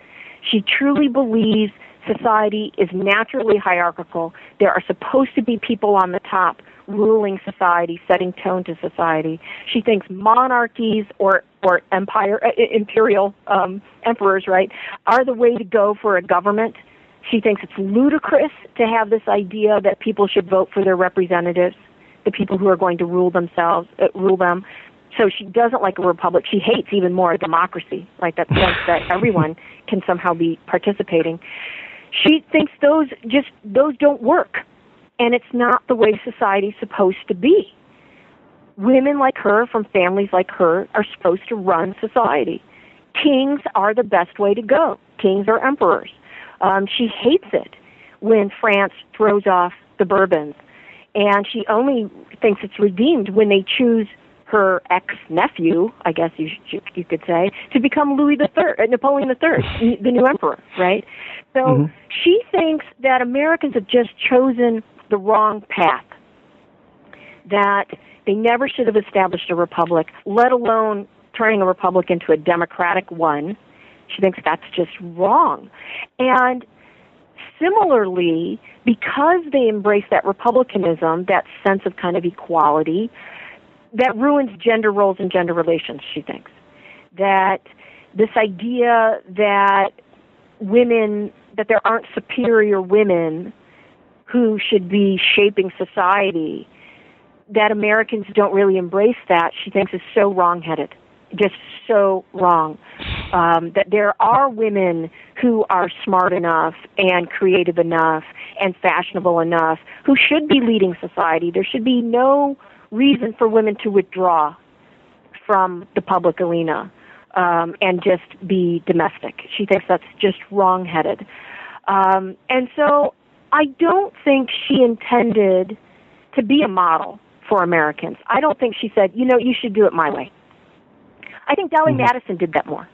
She truly believes society is naturally hierarchical. There are supposed to be people on the top ruling society, setting tone to society. She thinks monarchies or or empire uh, imperial um, emperors, right, are the way to go for a government. She thinks it's ludicrous to have this idea that people should vote for their representatives, the people who are going to rule themselves, uh, rule them. So she doesn't like a republic. She hates even more a democracy, like that sense that everyone can somehow be participating. She thinks those just those don't work and it's not the way society's supposed to be. Women like her from families like her are supposed to run society. Kings are the best way to go. Kings are emperors. Um, she hates it when France throws off the Bourbons, and she only thinks it's redeemed when they choose her ex nephew, I guess you you could say, to become Louis the Third, uh, Napoleon the Third, the new emperor, right? So mm-hmm. she thinks that Americans have just chosen the wrong path. That they never should have established a republic, let alone turning a republic into a democratic one. She thinks that's just wrong. And similarly, because they embrace that republicanism, that sense of kind of equality, that ruins gender roles and gender relations, she thinks. That this idea that women, that there aren't superior women who should be shaping society, that Americans don't really embrace that, she thinks is so wrongheaded. Just so wrong. Um, that there are women who are smart enough and creative enough and fashionable enough who should be leading society. There should be no reason for women to withdraw from the public arena um, and just be domestic. She thinks that's just wrongheaded. Um, and so I don't think she intended to be a model for Americans. I don't think she said, you know, you should do it my way. I think Dolley mm-hmm. Madison did that more.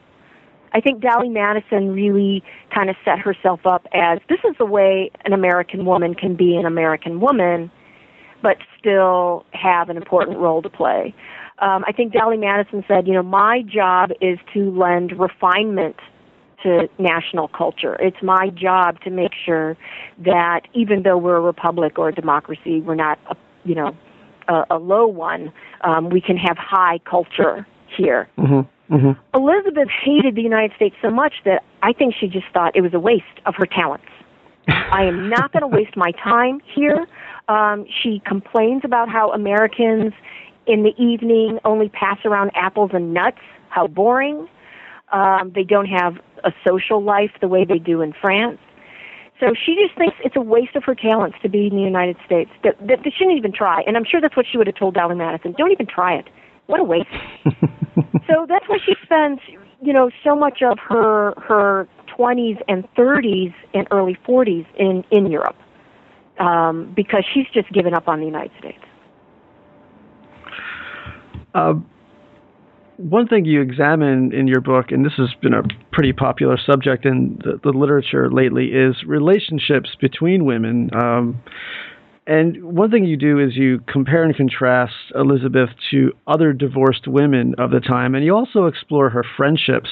I think Dolley Madison really kind of set herself up as this is the way an American woman can be an American woman, but still have an important role to play. Um, I think Dolley Madison said, you know, my job is to lend refinement to national culture. It's my job to make sure that even though we're a republic or a democracy, we're not, a, you know, a, a low one. Um, we can have high culture here. Mm-hmm. Mm-hmm. Elizabeth hated the United States so much that I think she just thought it was a waste of her talents. I am not going to waste my time here. Um, she complains about how Americans in the evening only pass around apples and nuts. How boring. Um, they don't have a social life the way they do in France. So she just thinks it's a waste of her talents to be in the United States. That, that they shouldn't even try. And I'm sure that's what she would have told Dolley Madison. Don't even try it. What a waste. so that's why she spends, you know, so much of her her 20s and 30s and early 40s in in Europe, um, because she's just given up on the United States. Uh, one thing you examine in your book, and this has been a pretty popular subject in the, the literature lately, is relationships between women. Um, and one thing you do is you compare and contrast Elizabeth to other divorced women of the time, and you also explore her friendships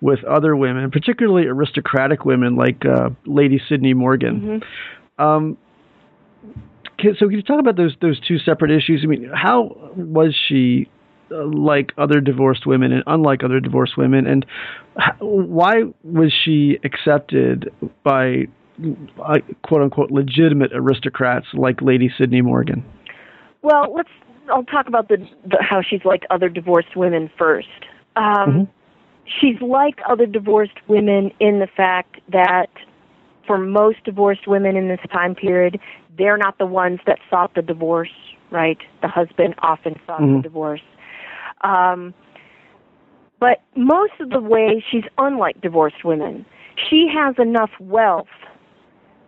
with other women, particularly aristocratic women like uh, Lady Sydney Morgan. Mm-hmm. Um, so, can you talk about those those two separate issues? I mean, how was she like other divorced women and unlike other divorced women? And why was she accepted by uh, quote unquote legitimate aristocrats like lady sydney morgan? Well let's i'll talk about the, the how she's like other divorced women first. Um, mm-hmm. she's like other divorced women in the fact that for most divorced women in this time period they're not the ones that sought the divorce right? The husband often sought mm-hmm. the divorce um, but most of the way, she's unlike divorced women. She has enough wealth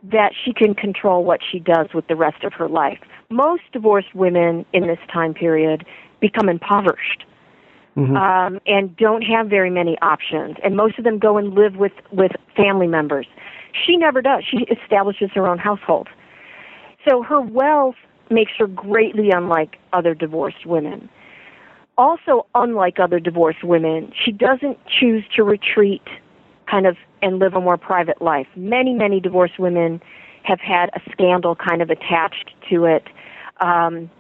that she can control what she does with the rest of her life. Most divorced women in this time period become impoverished mm-hmm. um, and don't have very many options, and most of them go and live with with family members. She never does. She establishes her own household. So her wealth makes her greatly unlike other divorced women also unlike other divorced women, she doesn't choose to retreat kind of and live a more private life. Many, many divorced women have had a scandal kind of attached to it, um,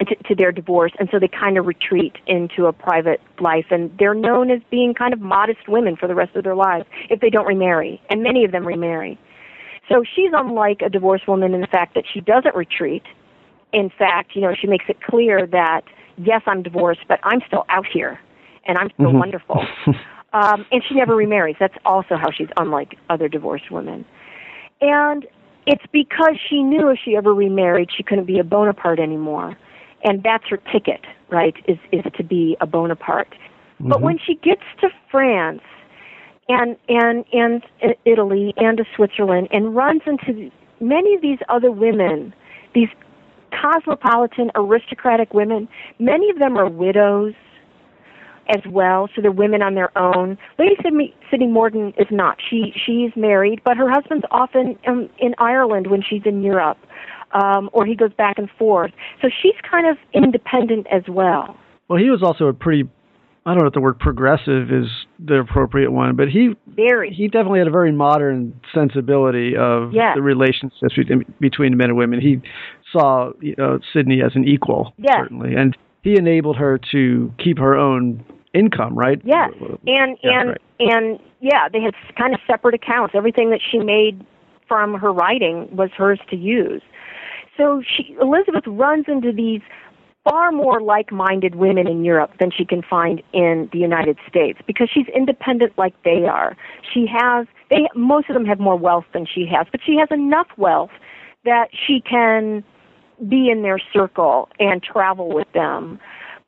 to, to their divorce, and so they kind of retreat into a private life, and they're known as being kind of modest women for the rest of their lives if they don't remarry, and many of them remarry. So she's unlike a divorced woman in the fact that she doesn't retreat. In fact, you know, she makes it clear that yes, I'm divorced, but I'm still out here, and I'm still mm-hmm. wonderful. um, and she never remarries. That's also how she's unlike other divorced women. And it's because she knew if she ever remarried, she couldn't be a Bonaparte anymore. And that's her ticket, right, is, is to be a Bonaparte. Mm-hmm. But when she gets to France and, and, and Italy and to Switzerland and runs into many of these other women, these cosmopolitan, aristocratic women. Many of them are widows as well, so they're women on their own. Lady Sydney, Morgan is not. She she's married, but her husband's often um, in Ireland when she's in Europe, um, or he goes back and forth. So she's kind of independent as well. Well, he was also a pretty I don't know if the word progressive is the appropriate one, but he very he definitely had a very modern sensibility of yes. the relationships between men and women. He saw you know, Sydney as an equal, yes. certainly, and he enabled her to keep her own income, right? Yes, and yeah, and right. and yeah, they had kind of separate accounts. Everything that she made from her writing was hers to use. So she Elizabeth runs into these far more like-minded women in Europe than she can find in the United States because she's independent like they are. She has they most of them have more wealth than she has, but she has enough wealth that she can be in their circle and travel with them.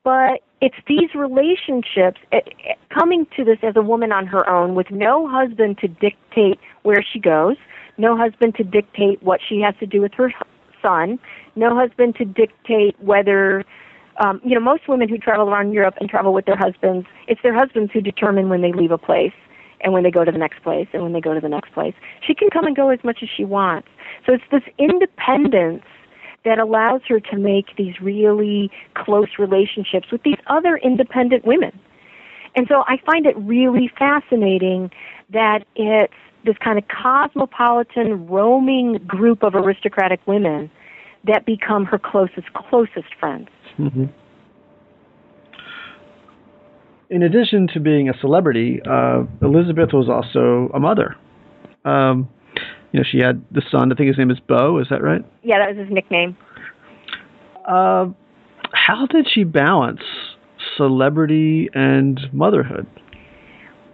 But it's these relationships, eh, eh, coming to this as a woman on her own with no husband to dictate where she goes, no husband to dictate what she has to do with her son, no husband to dictate whether um, you know, most women who travel around Europe and travel with their husbands, it's their husbands who determine when they leave a place and when they go to the next place and when they go to the next place. She can come and go as much as she wants. So it's this independence that allows her to make these really close relationships with these other independent women. And so I find it really fascinating that it's this kind of cosmopolitan, roaming group of aristocratic women that become her closest, closest friends. Mm-hmm. In addition to being a celebrity, uh, Elizabeth was also a mother. Um, you know, she had the son. I think his name is Beau. Is that right? Yeah, that was his nickname. Uh, how did she balance celebrity and motherhood?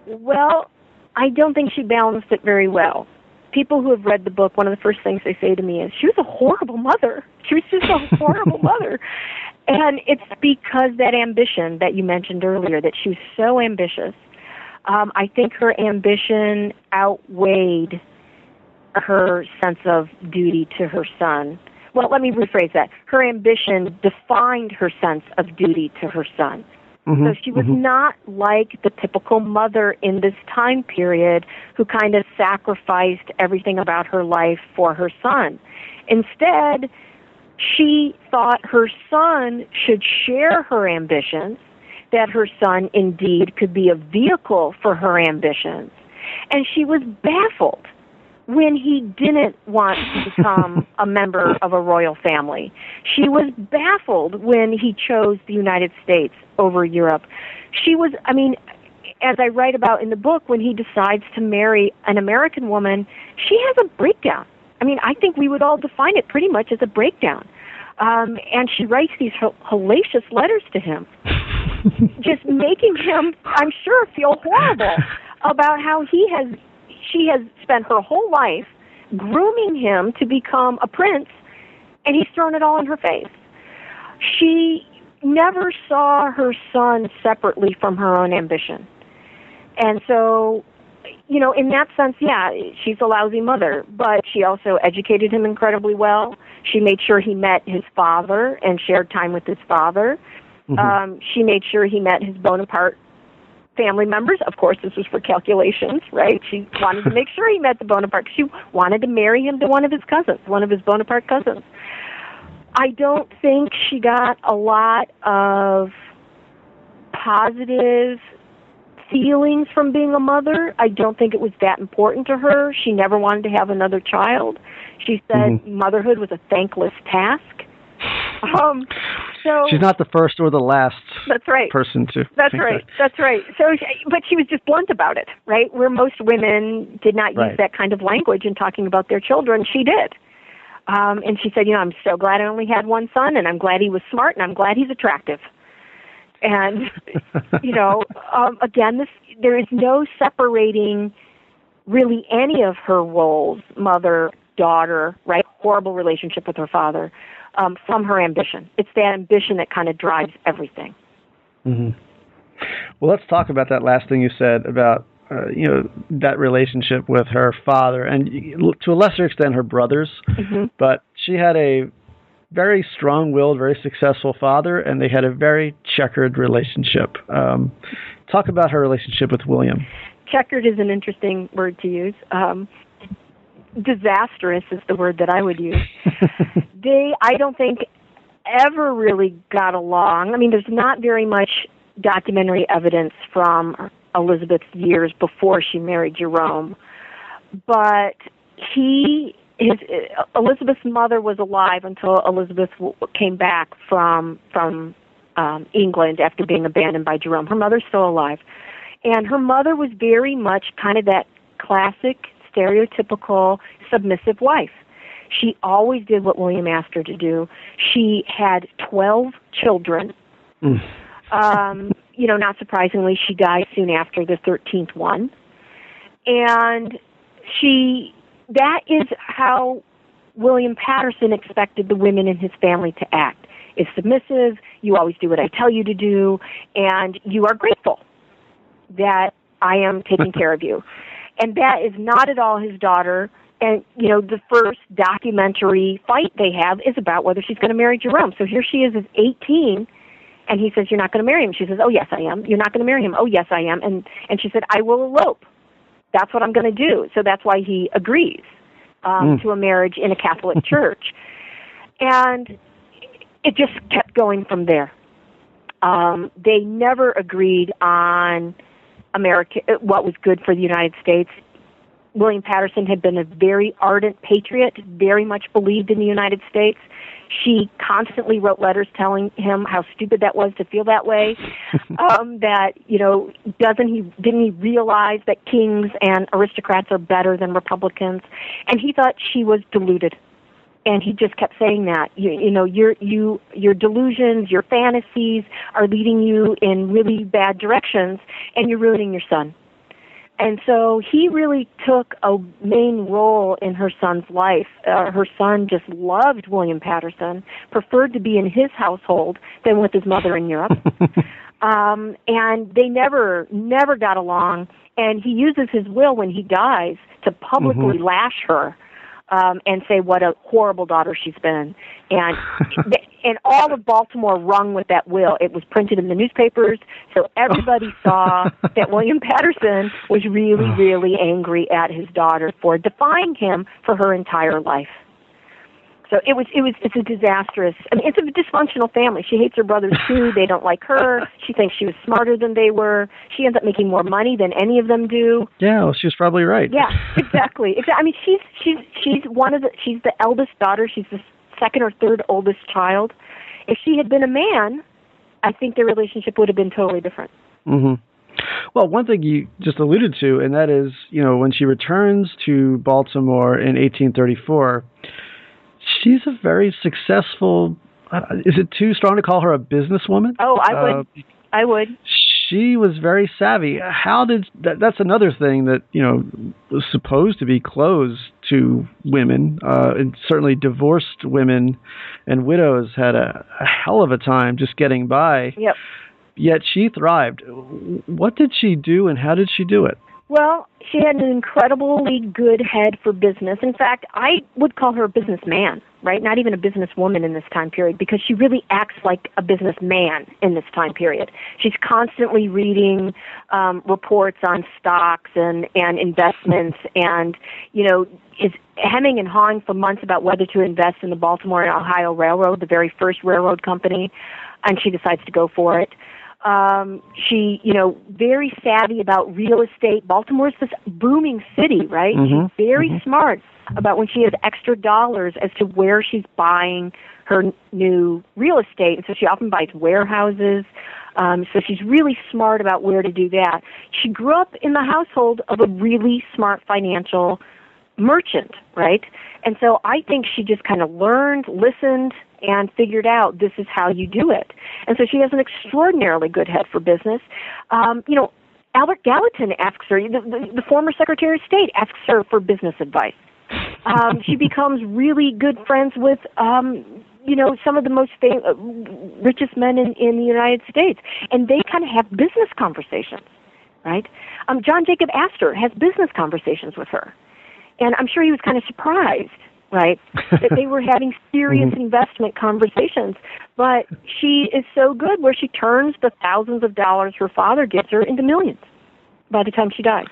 Well, I don't think she balanced it very well. People who have read the book, one of the first things they say to me is, "She was a horrible mother. She was just a horrible mother." And it's because that ambition that you mentioned earlier, that she was so ambitious. Um, I think her ambition outweighed her sense of duty to her son. Well, let me rephrase that. Her ambition defined her sense of duty to her son. Mm-hmm, so she was mm-hmm. not like the typical mother in this time period who kind of sacrificed everything about her life for her son. Instead, she thought her son should share her ambitions, that her son indeed could be a vehicle for her ambitions. And she was baffled when he didn't want to become a member of a royal family. She was baffled when he chose the United States over Europe. She was, I mean, as I write about in the book, when he decides to marry an American woman, she has a breakdown. I mean, I think we would all define it pretty much as a breakdown. Um, and she writes these hellacious letters to him, just making him, I'm sure, feel horrible about how he has, she has spent her whole life grooming him to become a prince, and he's thrown it all in her face. She never saw her son separately from her own ambition. And so you know, in that sense, yeah, she's a lousy mother, but she also educated him incredibly well. She made sure he met his father and shared time with his father. Mm-hmm. Um, she made sure he met his Bonaparte family members. Of course, this was for calculations, right? She wanted to make sure he met the Bonaparte. She wanted to marry him to one of his cousins, one of his Bonaparte cousins. I don't think she got a lot of positive feelings from being a mother. I don't think it was that important to her. She never wanted to have another child. She said mm-hmm. motherhood was a thankless task. Um, so she's not the first or the last. That's right. Person to. That's right. That. That's right. So, she, but she was just blunt about it, right? Where most women did not use right. that kind of language in talking about their children, she did. Um, and she said, you know, I'm so glad I only had one son, and I'm glad he was smart, and I'm glad he's attractive and you know um, again this there is no separating really any of her roles mother daughter right horrible relationship with her father um, from her ambition it's that ambition that kind of drives everything mm-hmm. well let's talk about that last thing you said about uh, you know that relationship with her father and to a lesser extent her brothers mm-hmm. but she had a very strong willed, very successful father, and they had a very checkered relationship. Um, talk about her relationship with William. Checkered is an interesting word to use. Um, disastrous is the word that I would use. they, I don't think, ever really got along. I mean, there's not very much documentary evidence from Elizabeth's years before she married Jerome, but he his Elizabeth's mother was alive until Elizabeth came back from from um, England after being abandoned by Jerome. Her mother's still alive, and her mother was very much kind of that classic, stereotypical submissive wife. She always did what William asked her to do. She had twelve children. Mm. Um, you know, not surprisingly, she died soon after the thirteenth one, and she that is how William Patterson expected the women in his family to act. Is submissive, you always do what I tell you to do, and you are grateful that I am taking care of you. And that is not at all his daughter and you know the first documentary fight they have is about whether she's going to marry Jerome. So here she is, is 18, and he says, "You're not going to marry him." She says, "Oh yes, I am." You're not going to marry him. Oh yes, I am. And and she said, "I will elope." That's what I'm going to do. So that's why he agrees um, mm. to a marriage in a Catholic church, and it just kept going from there. Um, they never agreed on America, what was good for the United States. William Patterson had been a very ardent patriot, very much believed in the United States. She constantly wrote letters telling him how stupid that was to feel that way. um, that you know, doesn't he? Didn't he realize that kings and aristocrats are better than Republicans? And he thought she was deluded and he just kept saying that you, you know your you your delusions your fantasies are leading you in really bad directions and you're ruining your son. And so he really took a main role in her son's life. Uh, her son just loved william patterson preferred to be in his household than with his mother in europe. Um and they never never got along. And he uses his will when he dies to publicly mm-hmm. lash her um, and say what a horrible daughter she's been. And and all of Baltimore rung with that will. It was printed in the newspapers, so everybody saw that William Patterson was really, really angry at his daughter for defying him for her entire life. So it was it was it's a disastrous. I mean, it's a dysfunctional family. She hates her brothers too. They don't like her. She thinks she was smarter than they were. She ends up making more money than any of them do. Yeah, well, she's probably right. Yeah, exactly. exactly. I mean, she's she's she's one of the she's the eldest daughter. She's the second or third oldest child. If she had been a man, I think their relationship would have been totally different. Mm-hmm. Well, one thing you just alluded to, and that is, you know, when she returns to Baltimore in 1834 she's a very successful. Uh, is it too strong to call her a businesswoman? Oh, I would. Uh, I would. She was very savvy. How did that, that's another thing that you know was supposed to be closed to women, uh, and certainly divorced women and widows had a, a hell of a time just getting by. Yep. Yet she thrived. What did she do, and how did she do it? Well, she had an incredibly good head for business. In fact, I would call her a businessman, right? Not even a businesswoman in this time period because she really acts like a businessman in this time period. She's constantly reading um, reports on stocks and, and investments and, you know, is hemming and hawing for months about whether to invest in the Baltimore and Ohio Railroad, the very first railroad company, and she decides to go for it. Um, she, you know, very savvy about real estate. Baltimore's this booming city, right? Mm-hmm. She's very mm-hmm. smart about when she has extra dollars as to where she's buying her new real estate. And so she often buys warehouses. Um, so she's really smart about where to do that. She grew up in the household of a really smart financial merchant, right? And so I think she just kind of learned, listened, and figured out this is how you do it. And so she has an extraordinarily good head for business. Um, you know, Albert Gallatin asks her, the, the, the former Secretary of State asks her for business advice. Um, she becomes really good friends with, um, you know, some of the most fam- uh, richest men in, in the United States, and they kind of have business conversations, right? Um, John Jacob Astor has business conversations with her, and I'm sure he was kind of surprised right? that they were having serious mm-hmm. investment conversations. But she is so good where she turns the thousands of dollars her father gives her into millions by the time she dies.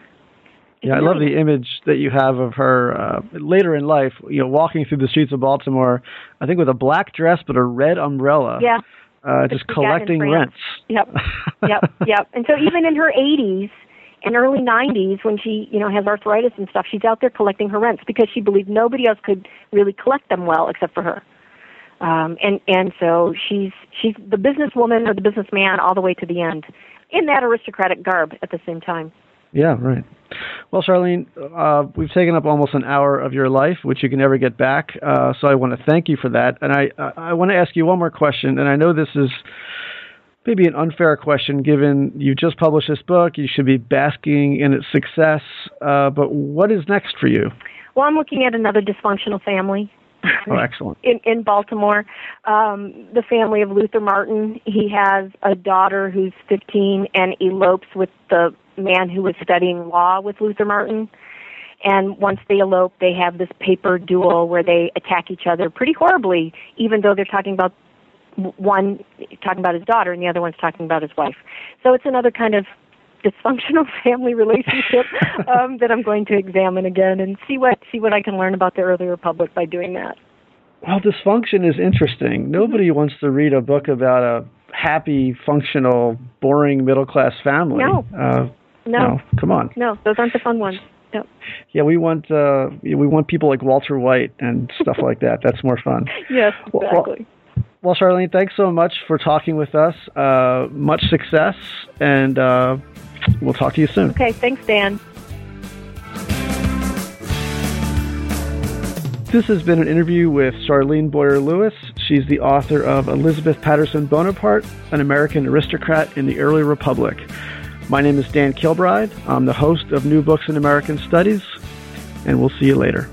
Yeah, I love the image that you have of her uh, later in life, you know, walking through the streets of Baltimore, I think with a black dress but a red umbrella. Yeah. Uh, just collecting rents. Yep. Yep. yep. And so even in her 80s, in early 90s when she you know has arthritis and stuff she's out there collecting her rents because she believed nobody else could really collect them well except for her. Um and and so she's she's the businesswoman or the businessman all the way to the end in that aristocratic garb at the same time. Yeah right. Well charlene uh, we've taken up almost an hour of your life which you can never get back. Uh, so i want to thank you for that. And i i want to ask you one more question. And i know this is maybe an unfair question given you just published this book, you should be basking in its success. Uh, but what is next for you? Well, I'm looking at another dysfunctional family. Oh, excellent. in, in Baltimore, um, the family of Luther Martin. He has a daughter who's 15 and elopes with the man who was studying law with Luther Martin. And once they elope, they have this paper duel where they attack each other pretty horribly, even though they're talking about one talking about his daughter and the other one's talking about his wife. So it's another kind of dysfunctional family relationship um, that I'm going to examine again and see what see what I can learn about the early republic by doing that. Well, dysfunction is interesting. Nobody wants to read a book about a happy, functional, boring middle class family. No. Uh, no. no. Come on. No, those aren't the fun ones. No. Yeah, we want uh, we want people like Walter White and stuff like that. That's more fun. Yes, exactly. Well, well, Charlene, thanks so much for talking with us. Uh, much success, and uh, we'll talk to you soon. Okay, thanks, Dan. This has been an interview with Charlene Boyer Lewis. She's the author of Elizabeth Patterson Bonaparte, an American aristocrat in the early republic. My name is Dan Kilbride. I'm the host of New Books in American Studies, and we'll see you later.